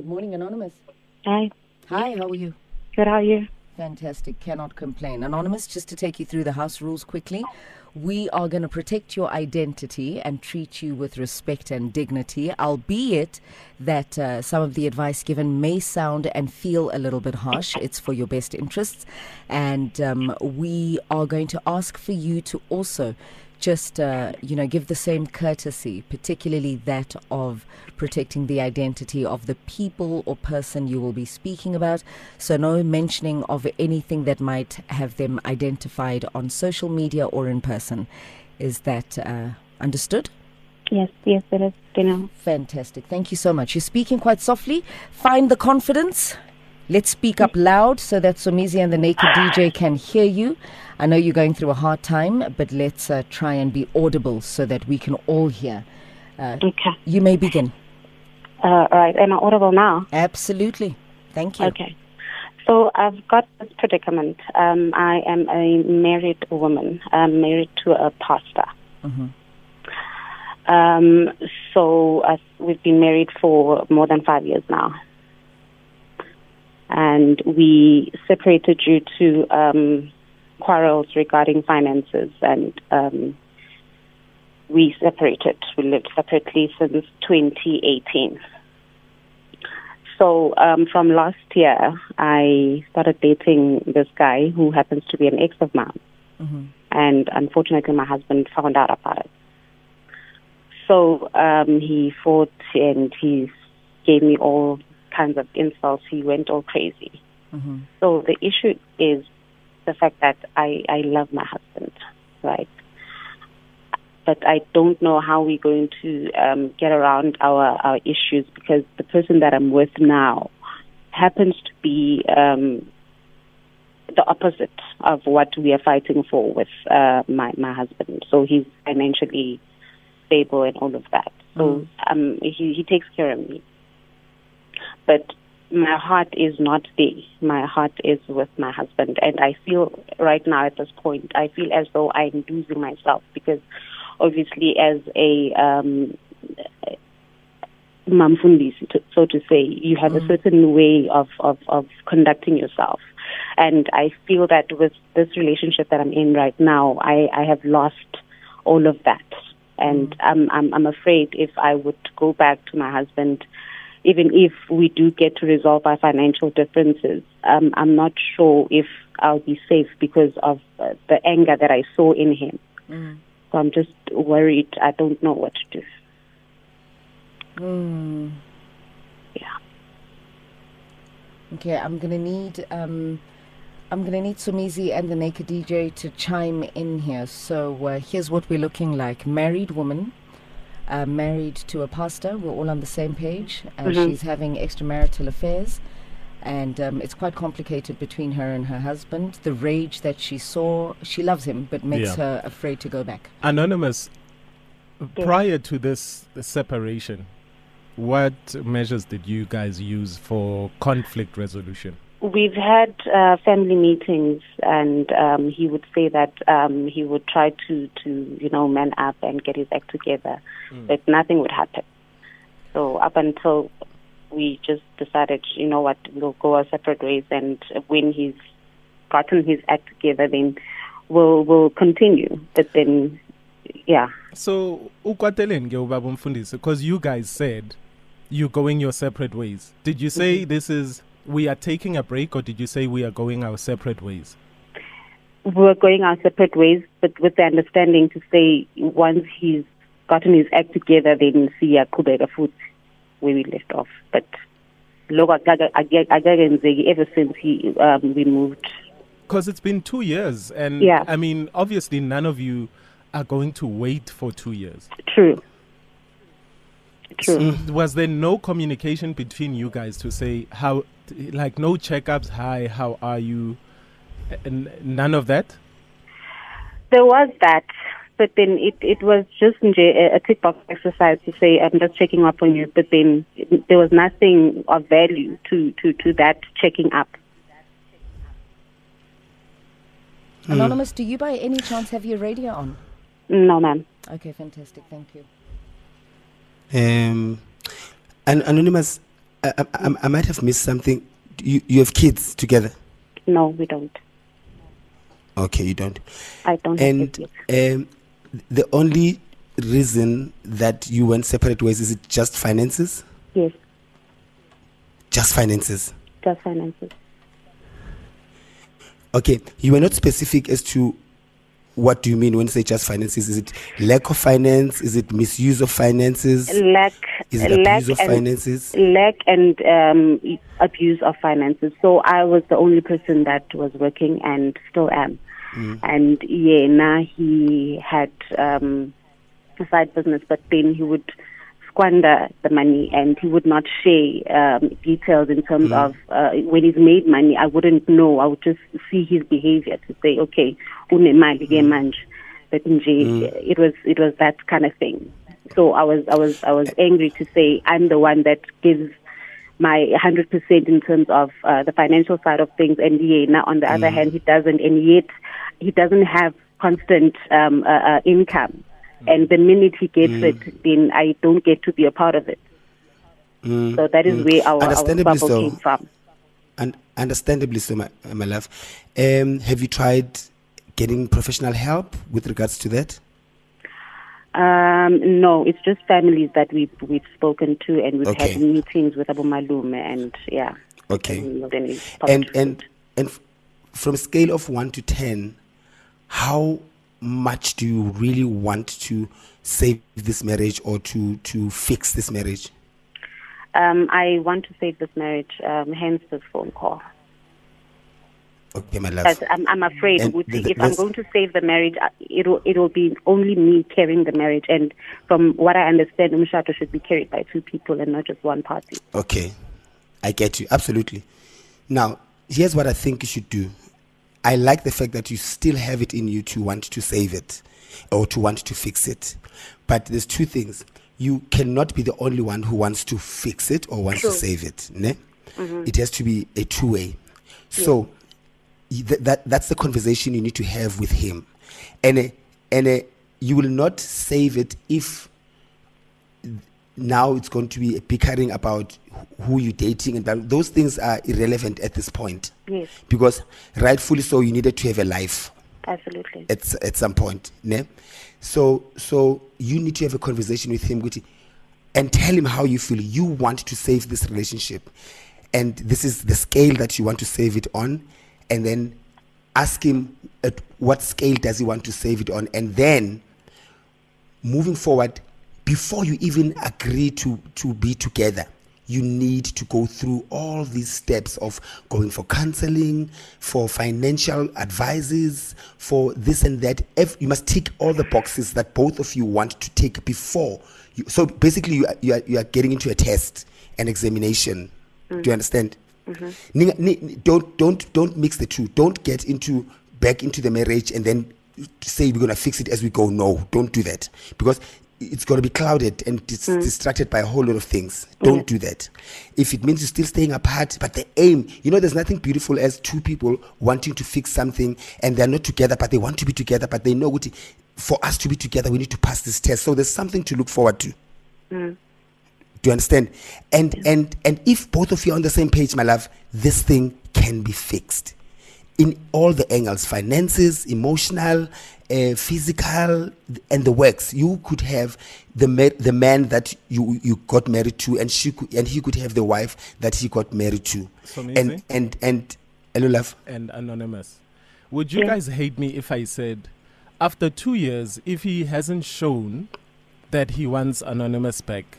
Good morning, Anonymous. Hi. Hi, how are you? Good. How are you? Fantastic. Cannot complain. Anonymous, just to take you through the house rules quickly. We are going to protect your identity and treat you with respect and dignity, albeit that uh, some of the advice given may sound and feel a little bit harsh. It's for your best interests. And um, we are going to ask for you to also just uh, you know give the same courtesy particularly that of protecting the identity of the people or person you will be speaking about. So no mentioning of anything that might have them identified on social media or in person. Is that uh, understood? Yes, yes, it is. You know. fantastic. Thank you so much. You're speaking quite softly. Find the confidence Let's speak up loud so that Somizi and the Naked DJ can hear you. I know you're going through a hard time, but let's uh, try and be audible so that we can all hear. Uh, Okay. you may begin. Uh, all right. Am I audible now? Absolutely. Thank you. Okay. So I've got this predicament. Um, I am a married woman. I'm married to a pastor. Mhm. Um, so uh, we've been married for more than five years now. And we separated due to um, quarrels regarding finances, and um, we separated. We lived separately since 2018. So um, from last year, I started dating this guy who happens to be an ex of mine, Mhm. and unfortunately, my husband found out about it. So um, he fought and he gave me all kinds of insults. He went all crazy. Mhm. So the issue is the fact that I, I love my husband, right? But I don't know how we're going to um, get around our, our issues because the person that I'm with now happens to be um, the opposite of what we are fighting for with uh, my, my husband. So he's financially stable and all of that. So um, he, he takes care of me but my heart is not there. My heart is with my husband, and I feel right now at this point, I feel as though I'm losing myself because, obviously, as a um, mamfundisi, so to say, you have a certain way of, of, of conducting yourself. And I feel that with this relationship that I'm in right now, I, I have lost all of that. And I'm, I'm, I'm afraid if I would go back to my husband, even if we do get to resolve our financial differences, um, I'm not sure if I'll be safe because of uh, the anger that I saw in him. Mm. So I'm just worried. I don't know what to do. Mm. Yeah. Okay, I'm gonna need um, I'm gonna need Somizi and the Naked DJ to chime in here. So uh, here's what we're looking like: married woman, uh, married to a pastor. We're all on the same page. Uh, Mhm. She's having extramarital affairs, and um, it's quite complicated between her and her husband. The rage that she saw, she loves him, but makes Yeah. her afraid to go back. Anonymous, prior to this separation, what measures did you guys use for conflict resolution? We've had uh, family meetings, and um, he would say that um, he would try to, to, you know, man up and get his act together, but nothing would happen. So up until we just decided, you know what, we'll go our separate ways, and when he's gotten his act together, then we'll we'll continue. But then, yeah, So, ukwateleni ke ubaba umfundisi because you guys said you're going your separate ways. Did you say this is we are taking a break or did you say we are going our separate ways? we're going our separate ways, but with the understanding to say once he's gotten his act together, then see a Kubega foot where we left off. But look, ever since he um, we moved. Because it's been two years, and Yeah. I mean, obviously, none of you are going to wait for two years. True. True. Was there no communication between you guys to say how, like, no checkups? Hi, how are you? And none of that. There was that, but then it, it was just a, a tick box exercise to say I'm just checking up on you. But then there was nothing of value to, to, to that checking up. Anonymous, do you by any chance have your radio on? No, ma'am. Okay, fantastic. Thank you. Um, and anonymous, I, I, I might have missed something. You you have kids together? No, we don't. Okay, you don't. I don't And have kids. um, the only reason that you went separate ways is it just finances? Yes, Just finances. just finances. Okay, you were not specific as to what do you mean when you say just finances? Is it lack of finance? Is it misuse of finances? Lack, Is it lack abuse of and finances? lack and um, abuse of finances. So I was the only person that was working and still am. And yeah, now he had um, a side business, but then he would squander the money and he would not share um, details in terms of uh, when he's made money. I wouldn't know. I would just see his behavior to say, okay, unemali manje. But nje, it was it was that kind of thing. So I was I was I was angry to say I'm the one that gives my 100% in terms of uh, the financial side of things, and yeah, now on the other hand, he doesn't, and yet he doesn't have constant um, uh, uh, income. And the minute he gets it, then I don't get to be a part of it. Mm, So that is mm. where our, our bubble so. came from. And understandably so, my, my love. Um, have you tried getting professional help with regards to that? Um, no, it's just families that we've we've spoken to, and we've Okay. had meetings with Abu Malume, and yeah. Okay. And and and and f- from a scale of 1 to 10 how much do you really want to save this marriage or to to fix this marriage um, I want to save this marriage. Um, hence this phone call. okay my love But I'm, I'm afraid And Uti, the- if I'm going to save the marriage, uh, it'll it'll be only me carrying the marriage. And from what I understand, Umshato should be carried by two people and not just one party. okay i get you absolutely now here's what i think you should do i like the fact that you still have it in you to want to save it or to want to fix it. But there's two things. You cannot be the only one who wants to fix it or wants to save it ne? it has to be a two-way. So y- th- that that's the conversation you need to have with him. And and uh, you will not save it if now it's going to be a bickering about who you're dating and that, those things are irrelevant at this point. Yes, because rightfully so you needed to have a life. Absolutely. at at some point ne? so so you need to have a conversation with him and tell him how you feel. You want to save this relationship. And this is the scale that you want to save it on. And then ask him at what scale does he want to save it on? And then moving forward before you even agree to to be together you need to go through all these steps of going for counseling for financial advices for this and that. Ev- you must tick all the boxes that both of you want to take before you so basically you are, you are, you are getting into a test an examination. Do you mm-hmm. understand? Ninga- ni- ni- don't don't don't mix the two. Don't get into back into the marriage and then say we're going to fix it as we go. No don't do that. Because it's going to be clouded and dis- mm. distracted by a whole lot of things. Mm. Don't do that. If it means you're still staying apart but the aim you know there's nothing beautiful as two people wanting to fix something and they're not together but they want to be together but they know what for us to be together we need to pass this test. So there's something to look forward to. Mm. Do you understand? And and and if both of you are on the same page, my love, this thing can be fixed in all the angles: finances, emotional, uh, physical, and the works. You could have the ma- the man that you you got married to, and she could, and he could have the wife that he got married to. So and and and hello, love. and anonymous. Would you Yeah. guys hate me if I said, after two years, if he hasn't shown that he wants anonymous back,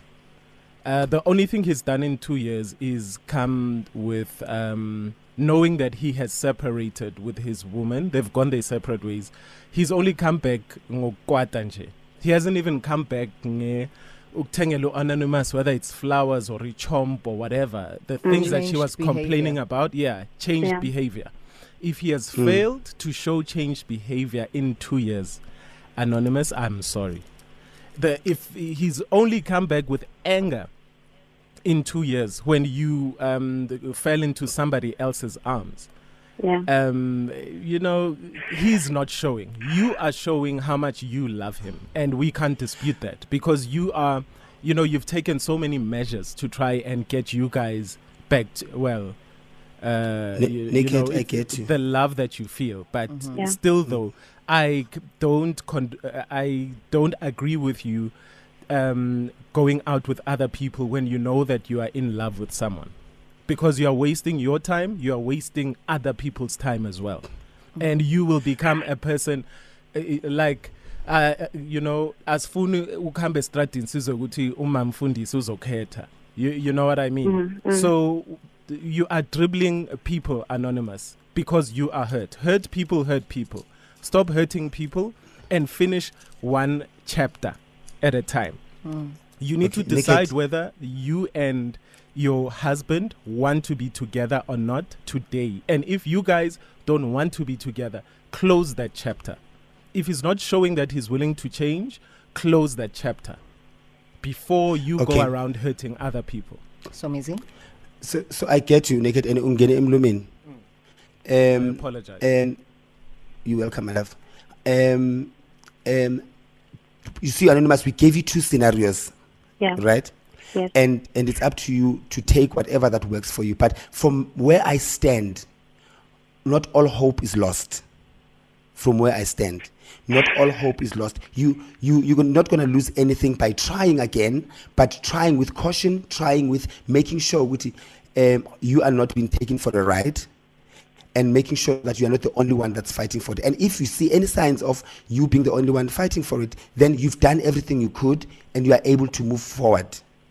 uh, the only thing he's done in two years is come with um, knowing that he has separated with his woman. They've gone their separate ways. He's only come back ngokwata nje. He hasn't even come back nge ukuthengela anonymous whether it's flowers or a chomp or whatever the things that she Changed was complaining about yeah changed Yeah. behavior if he has Mm. failed to show changed behavior in two years anonymous i'm sorry the if he's only come back with anger in two years when you um fell into somebody else's arms Yeah. um you know he's not showing you are showing how much you love him and we can't dispute that because you are you know you've taken so many measures to try and get you guys back to, well uh, Ni- you, you know, I get you. the love that you feel but Yeah. still though I don't con- uh, i don't agree with you um, going out with other people when you know that you are in love with someone. Because you are wasting your time you are wasting other people's time as well. And you will become a person uh, uh, like uh, you know asifuni ukuhamba estradini sizokuthi uma mfundisi uzokhetha. You, you know what i mean? Mm, mm. so you are dribbling people anonymous because you are hurt. Hurt people hurt people. Stop hurting people and finish one chapter at a time you need Okay, to decide it- whether you and your husband want to be together or not today. And if you guys don't want to be together, close that chapter. If he's not showing that he's willing to change, close that chapter before you Okay. go around hurting other people. So amazing. So, so I get you, naked, and ungene emlumeni. I Um, apologize. and you welcome, my love. Um, um, you see, anonymous, we gave you two scenarios, Yeah. right? Yes. And and it's up to you to take whatever that works for you. But from where I stand, not all hope is lost. From where I stand, not all hope is lost. You you you're not going to lose anything by trying again, but trying with caution, trying with making sure with um, you are not being taken for a ride and making sure that you are not the only one that's fighting for it. And if you see any signs of you being the only one fighting for it, then you've done everything you could and you are able to move forward.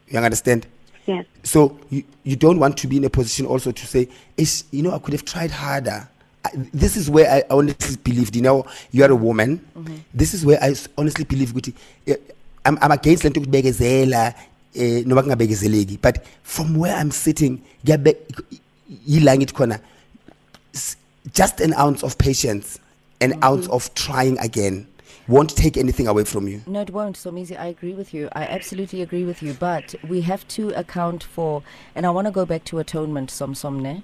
You understand? Yes. So you, you don't want to be in a position also to say, "Ish, you know, I could have tried harder. I, this is where I honestly believed, you know, you are a woman. This is where I honestly believe, ukuthi, eh, I'm, I'm against lento ukubegezela, eh, noma kungabekezeleki. But from where I'm sitting, yila ngithi khona, just an ounce of patience, an ounce of trying again won't take anything away from you. No, it won't. So, Mizi, I agree with you. I absolutely agree with you. But we have to account for, and I want to go back to atonement, Somsomne.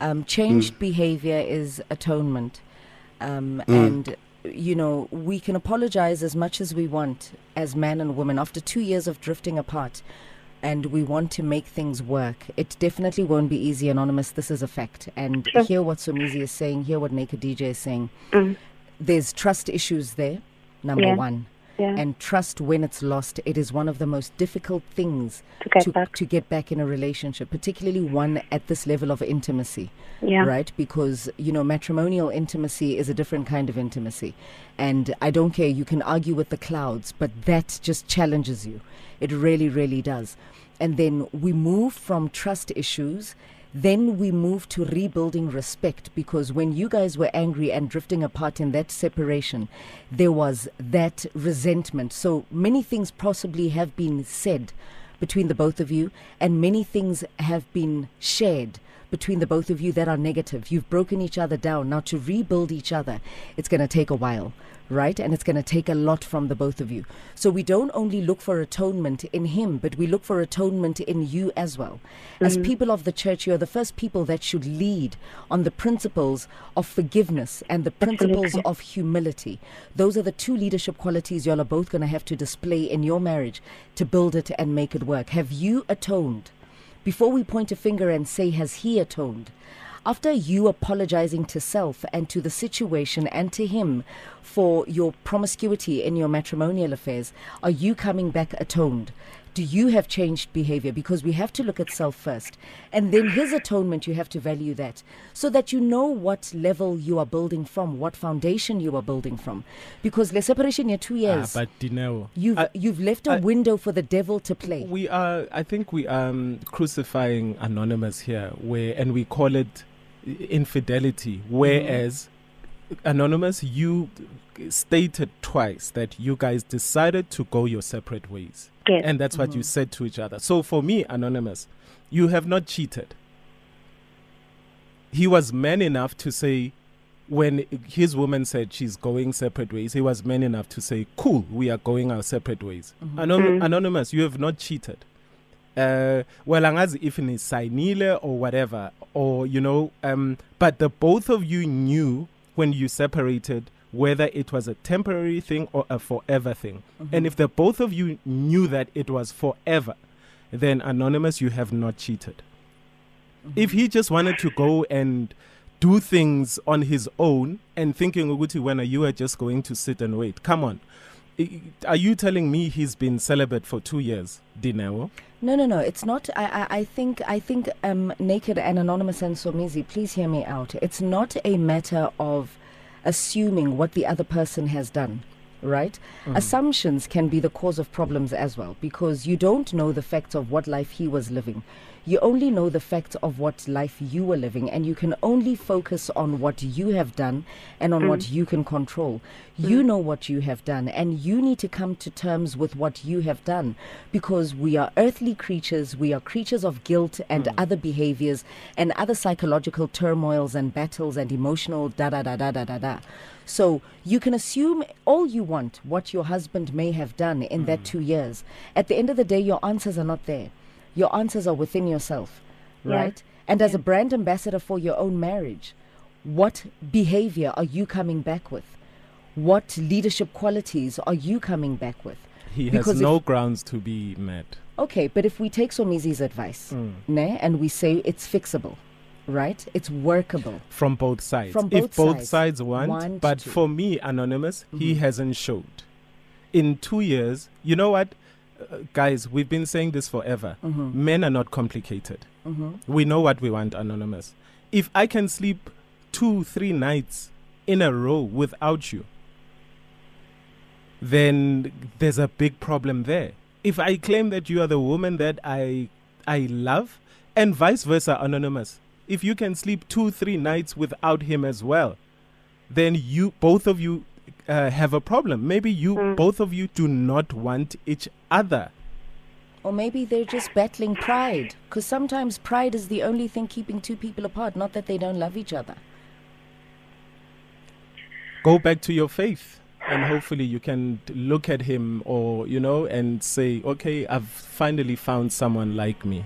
Um, changed behavior is atonement. Um, And, you know, we can apologize as much as we want as man and woman after two years of drifting apart. And we want to make things work. It definitely won't be easy, Anonymous. This is a fact. And Sure. hear what Somizi is saying, hear what Naked DJ is saying. Mm. There's trust issues there, number Yeah. one Yeah. and trust when it's lost it is one of the most difficult things To get to, back. to get back in a relationship particularly one at this level of intimacy Yeah. right because you know matrimonial intimacy is a different kind of intimacy and i don't care you can argue with the clouds but that just challenges you it really really does and then we move from trust issues then we move to rebuilding respect because when you guys were angry and drifting apart in that separation, there was that resentment. So many things possibly have been said between the both of you, and many things have been shared between the both of you that are negative. You've broken each other down. Now, to rebuild each other, it's going to take a while, right? And it's going to take a lot from the both of you. So we don't only look for atonement in Him, but we look for atonement in you as well. As mm-hmm. people of the church, you're the first people that should lead on the principles of forgiveness and the principles Absolutely. of humility. Those are the two leadership qualities y'all are both going to have to display in your marriage to build it and make it work. Have you atoned? Before we point a finger and say, Has he atoned? After you apologizing to self and to the situation and to him for your promiscuity in your matrimonial affairs, are you coming back atoned? Do you have changed behavior? Because we have to look at self first. And then his atonement, you have to value that so that you know what level you are building from, what foundation you are building from. Because the separation, you're two Ah, years. but Dineo, You've, I- you've left a I- window for the devil to play. we are i think we are um, crucifying anonymous here where and we call it infidelity whereas anonymous you stated twice that you guys decided to go your separate ways. Yes. and that's what you mm-hmm. said to each other. So for me anonymous you have not cheated. He was man enough to say when his woman said she's going separate ways he was man enough to say cool we are going our separate ways. Mm-hmm. Anon- mm-hmm. anonymous you have not cheated uh well angazi if in nisayinile or whatever or you know um but the both of you knew when you separated whether it was a temporary thing or a forever thing. And if the both of you knew that it was forever, then Anonymous, you have not cheated. If he just wanted to go and do things on his own and thinking Uguti when you are just going to sit and wait. Come on. Are you telling me he's been celibate for two years, Dineo? No, no, no. It's not. I, I, I think, I think, um, naked and anonymous and Somizi. Please hear me out. It's not a matter of assuming what the other person has done. Right? Assumptions can be the cause of problems as well because you don't know the facts of what life he was living. You only know the facts of what life you were living, and you can only focus on what you have done and on what mm. you can control. You mm. know what you have done, and you need to come to terms with what you have done because we are earthly creatures, we are creatures of guilt and mm. other behaviors and other psychological turmoils and battles and emotional da da da da da da da. So you can assume all you want what your husband may have done in that two years. At the end of the day, your answers are not there. Your answers are within yourself, Yeah. right? And as a brand ambassador for your own marriage, what behavior are you coming back with? What leadership qualities are you coming back with? He Because has if- no grounds to be mad. Okay, but if we take Somizi's advice, hmm. ne, and we say it's fixable, right? It's workable. from both sides. From both if both both sides. sides want, Want but to. for me, anonymous, he mm-hmm. hasn't showed. In two years, you know what, uh, guys? We've been saying this forever. Men are not complicated. We know what we want, anonymous. If I can sleep two, three nights in a row without you, then there's a big problem there. If I claim that you are the woman that I I love, and vice versa, anonymous. If you can sleep two, three nights without him as well, then you both of you uh, have a problem. Maybe you both of you do not want each other. Or maybe they're just battling pride, because sometimes pride is the only thing keeping two people apart, not that they don't love each other. Go back to your faith, and hopefully you can look at him, or you know, and say, "Okay, I've finally found someone like me."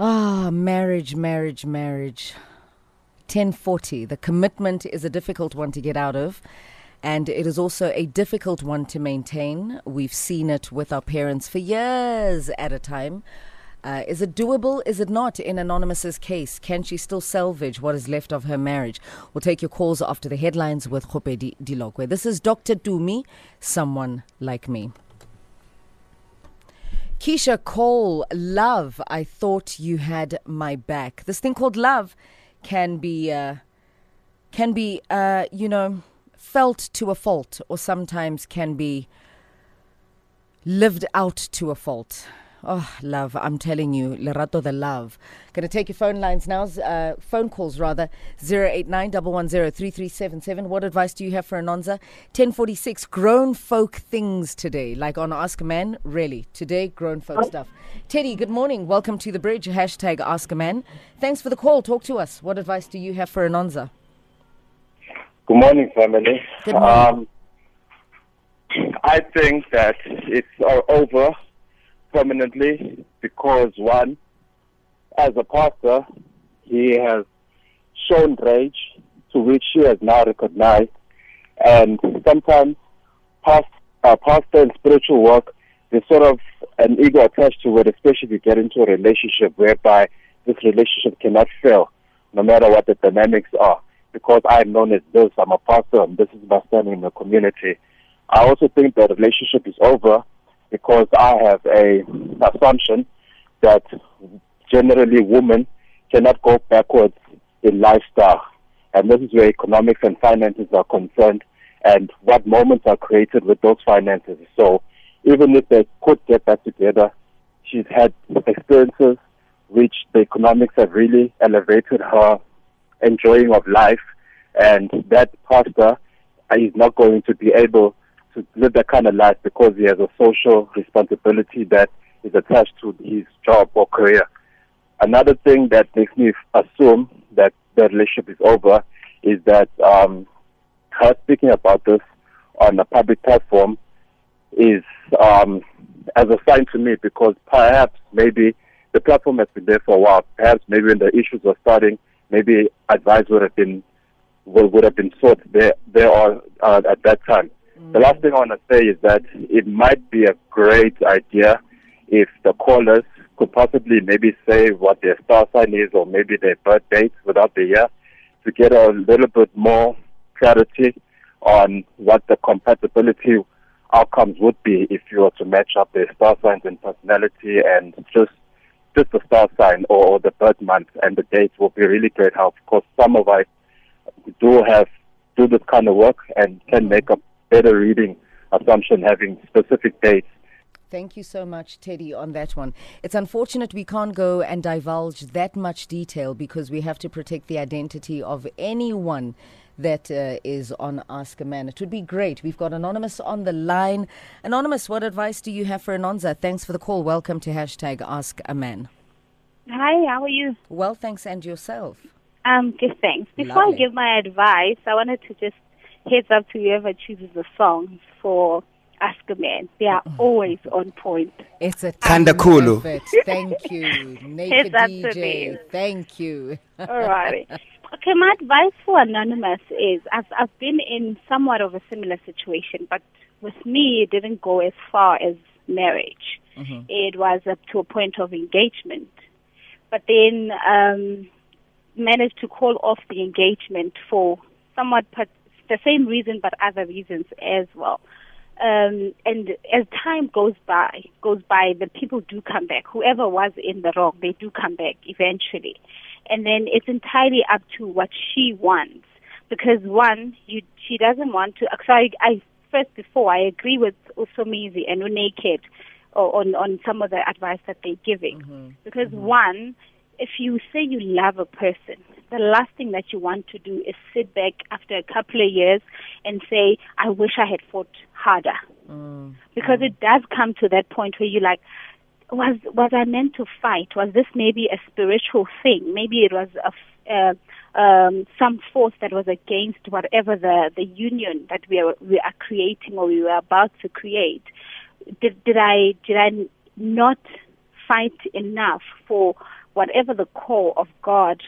Ah, marriage, marriage, marriage. 1040. The commitment is a difficult one to get out of, and it is also a difficult one to maintain. We've seen it with our parents for years at a time. Uh, is it doable? Is it not? In Anonymous's case, can she still salvage what is left of her marriage? We'll take your calls after the headlines with Khopedi Dilokwe. This is Dr. Dumi, someone like me. Keyshia Cole, love. I thought you had my back. This thing called love can be, uh, can be, uh, you know, felt to a fault, or sometimes can be lived out to a fault. Oh, love, I'm telling you, Lerato the love. Gonna take your phone lines now, uh, phone calls rather, 089 110 What advice do you have for Anonza? 1046, grown folk things today, like on Ask a Man, really, today, grown folk stuff. Teddy, good morning, welcome to the bridge, hashtag Ask a Man. Thanks for the call, talk to us. What advice do you have for Anonza? Good morning, family. Good morning. Um, I think that it's all over permanently because one, as a pastor, he has shown rage to which he has now recognized, and sometimes past, uh, pastor and spiritual work, there's sort of an ego attached to it, especially if you get into a relationship whereby this relationship cannot fail, no matter what the dynamics are. Because I'm known as this, I'm a pastor, and this is my standing in the community. I also think the relationship is over because I have a assumption that generally women cannot go backwards in lifestyle. And this is where economics and finances are concerned and what moments are created with those finances. So even if they could get back together, she's had experiences which the economics have really elevated her enjoying of life and that pastor is not going to be able to live that kind of life because he has a social responsibility that is attached to his job or career. Another thing that makes me assume that the relationship is over is that um, her speaking about this on a public platform is um, as a sign to me because perhaps maybe the platform has been there for a while. Perhaps maybe when the issues were starting, maybe advice would have been would, would have been sought there there are, uh, at that time. The last thing I want to say is that it might be a great idea if the callers could possibly maybe say what their star sign is or maybe their birth date without the year to get a little bit more clarity on what the compatibility outcomes would be if you were to match up their star signs and personality and just just the star sign or the birth month and the dates will be really great help. Because some of us do have do this kind of work and can make a better reading assumption having specific dates Thank you so much, Teddy, on that one. It's unfortunate we can't go and divulge that much detail because we have to protect the identity of anyone that uh, is on Ask a Man. It would be great. We've got Anonymous on the line. Anonymous, what advice do you have for Anonza? Thanks for the call. Welcome to hashtag Ask a Man. Hi, how are you? Well, thanks, and yourself. Um, good, thanks. Before Lovely. I give my advice, I wanted to just heads up to whoever chooses the songs for Ask a Man. They are always on point. It's a Kanda team Kulu. Thank you. Naked That's DJ. amazing. Thank you. Alrighty. Okay, my advice for Anonymous is I've, I've been in somewhat of a similar situation, but with me, it didn't go as far as marriage. It was up to a point of engagement. But then um, managed to call off the engagement for somewhat per- the same reason, but other reasons as well. Um, and as time goes by, goes by, the people do come back. Whoever was in the wrong, they do come back eventually. And then it's entirely up to what she wants. Because one, you, she doesn't want to. Uh, so I, I first before I agree with Usomizi and Unaked uh, on on some of the advice that they're giving. Mm-hmm. Because mm-hmm. one, if you say you love a person, the last thing that you want to do is sit back after a couple of years and say, I wish I had fought harder. Because it does come to that point where you're like, was was I meant to fight? Was this maybe a spiritual thing? Maybe it was a uh, um, some force that was against whatever the the union that we are we are creating or we were about to create. Did did I did I not fight enough for whatever the call of God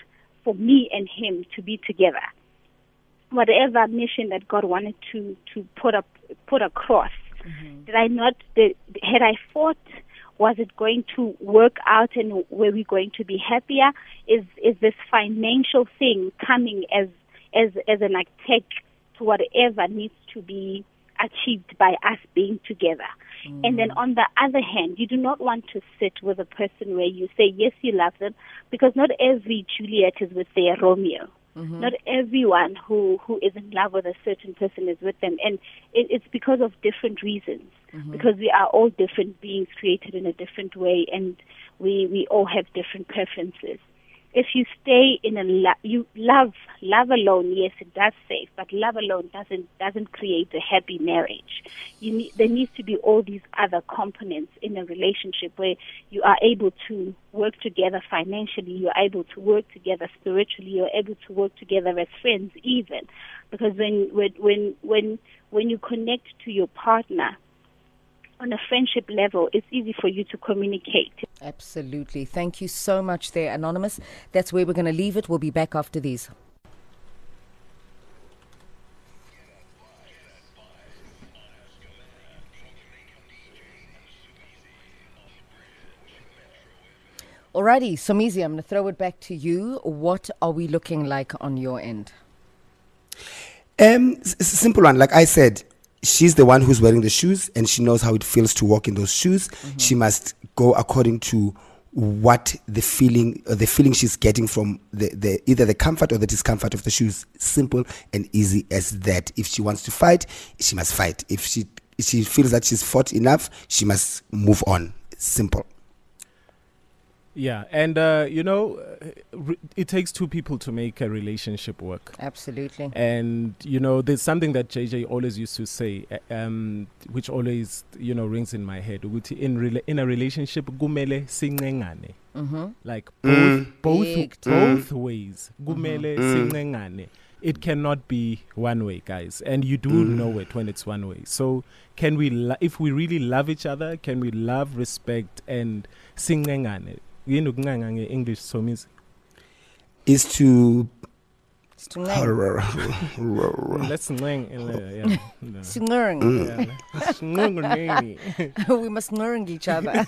for me and him to be together? Whatever mission that God wanted to to put up put across. Mm-hmm. Did I not? Did, had I fought? Was it going to work out, and were we going to be happier? Is is this financial thing coming as as as an attack to whatever needs to be achieved by us being together? Mm. And then on the other hand, you do not want to sit with a person where you say yes, you love them, because not every Juliet is with their Romeo. Mm-hmm. Not everyone who who is in love with a certain person is with them, and it, it's because of different reasons. Mm-hmm. Because we are all different beings created in a different way, and we we all have different preferences. If you stay in a lo- you love love alone, yes, it does save, but love alone doesn't doesn't create a happy marriage. You need, there needs to be all these other components in a relationship where you are able to work together financially, you are able to work together spiritually, you are able to work together as friends, even because when when when when when you connect to your partner on a friendship level, it's easy for you to communicate. Absolutely. Thank you so much there, Anonymous. That's where we're going to leave it. We'll be back after these. Alrighty, Somizi, I'm going to throw it back to you. What are we looking like on your end? Um, s- simple one. Like I said, she's the one who's wearing the shoes, and she knows how it feels to walk in those shoes. She must go according to what the feeling, uh, the feeling she's getting from the, the either the comfort or the discomfort of the shoes. Simple and easy as that. If she wants to fight, she must fight. If she if she feels that she's fought enough, she must move on. Simple. Yeah, and uh, you know, uh, it takes two people to make a relationship work. Absolutely. And you know, there's something that JJ always used to say, uh, um, which always you know rings in my head. ukuthi In rela- in a relationship, gumele sincengane. Mm-hmm. Like both both Big both ways. Kumele sincengane. It cannot be one way, guys, and you do know it when it's one way. So, can we, lo- if we really love each other, can we love, respect, and sincengane? Yini ukuncenga nge-English, Somizi? Is to Let's sing. Yeah. Snurring. Snurring. we must learn each other.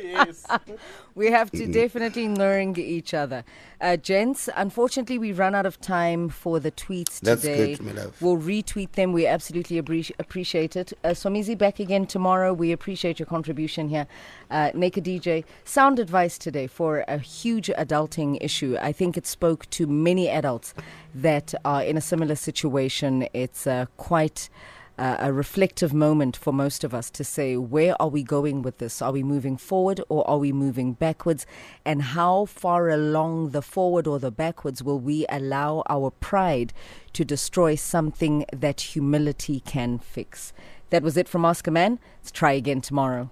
yes. we have to definitely learn each other. Uh, gents, unfortunately, we run out of time for the tweets That's today. good, my love. We'll retweet them. We absolutely appreciate it. Uh, Somizi back again tomorrow. We appreciate your contribution here. Uh, Naked DJ, sound advice today for a huge adulting issue. I think it spoke to many adults that are in a similar situation. It's uh, quite uh, a reflective moment for most of us to say, where are we going with this? Are we moving forward or are we moving backwards? And how far along the forward or the backwards will we allow our pride to destroy something that humility can fix? That was it from Ask a Man. Let's try again tomorrow.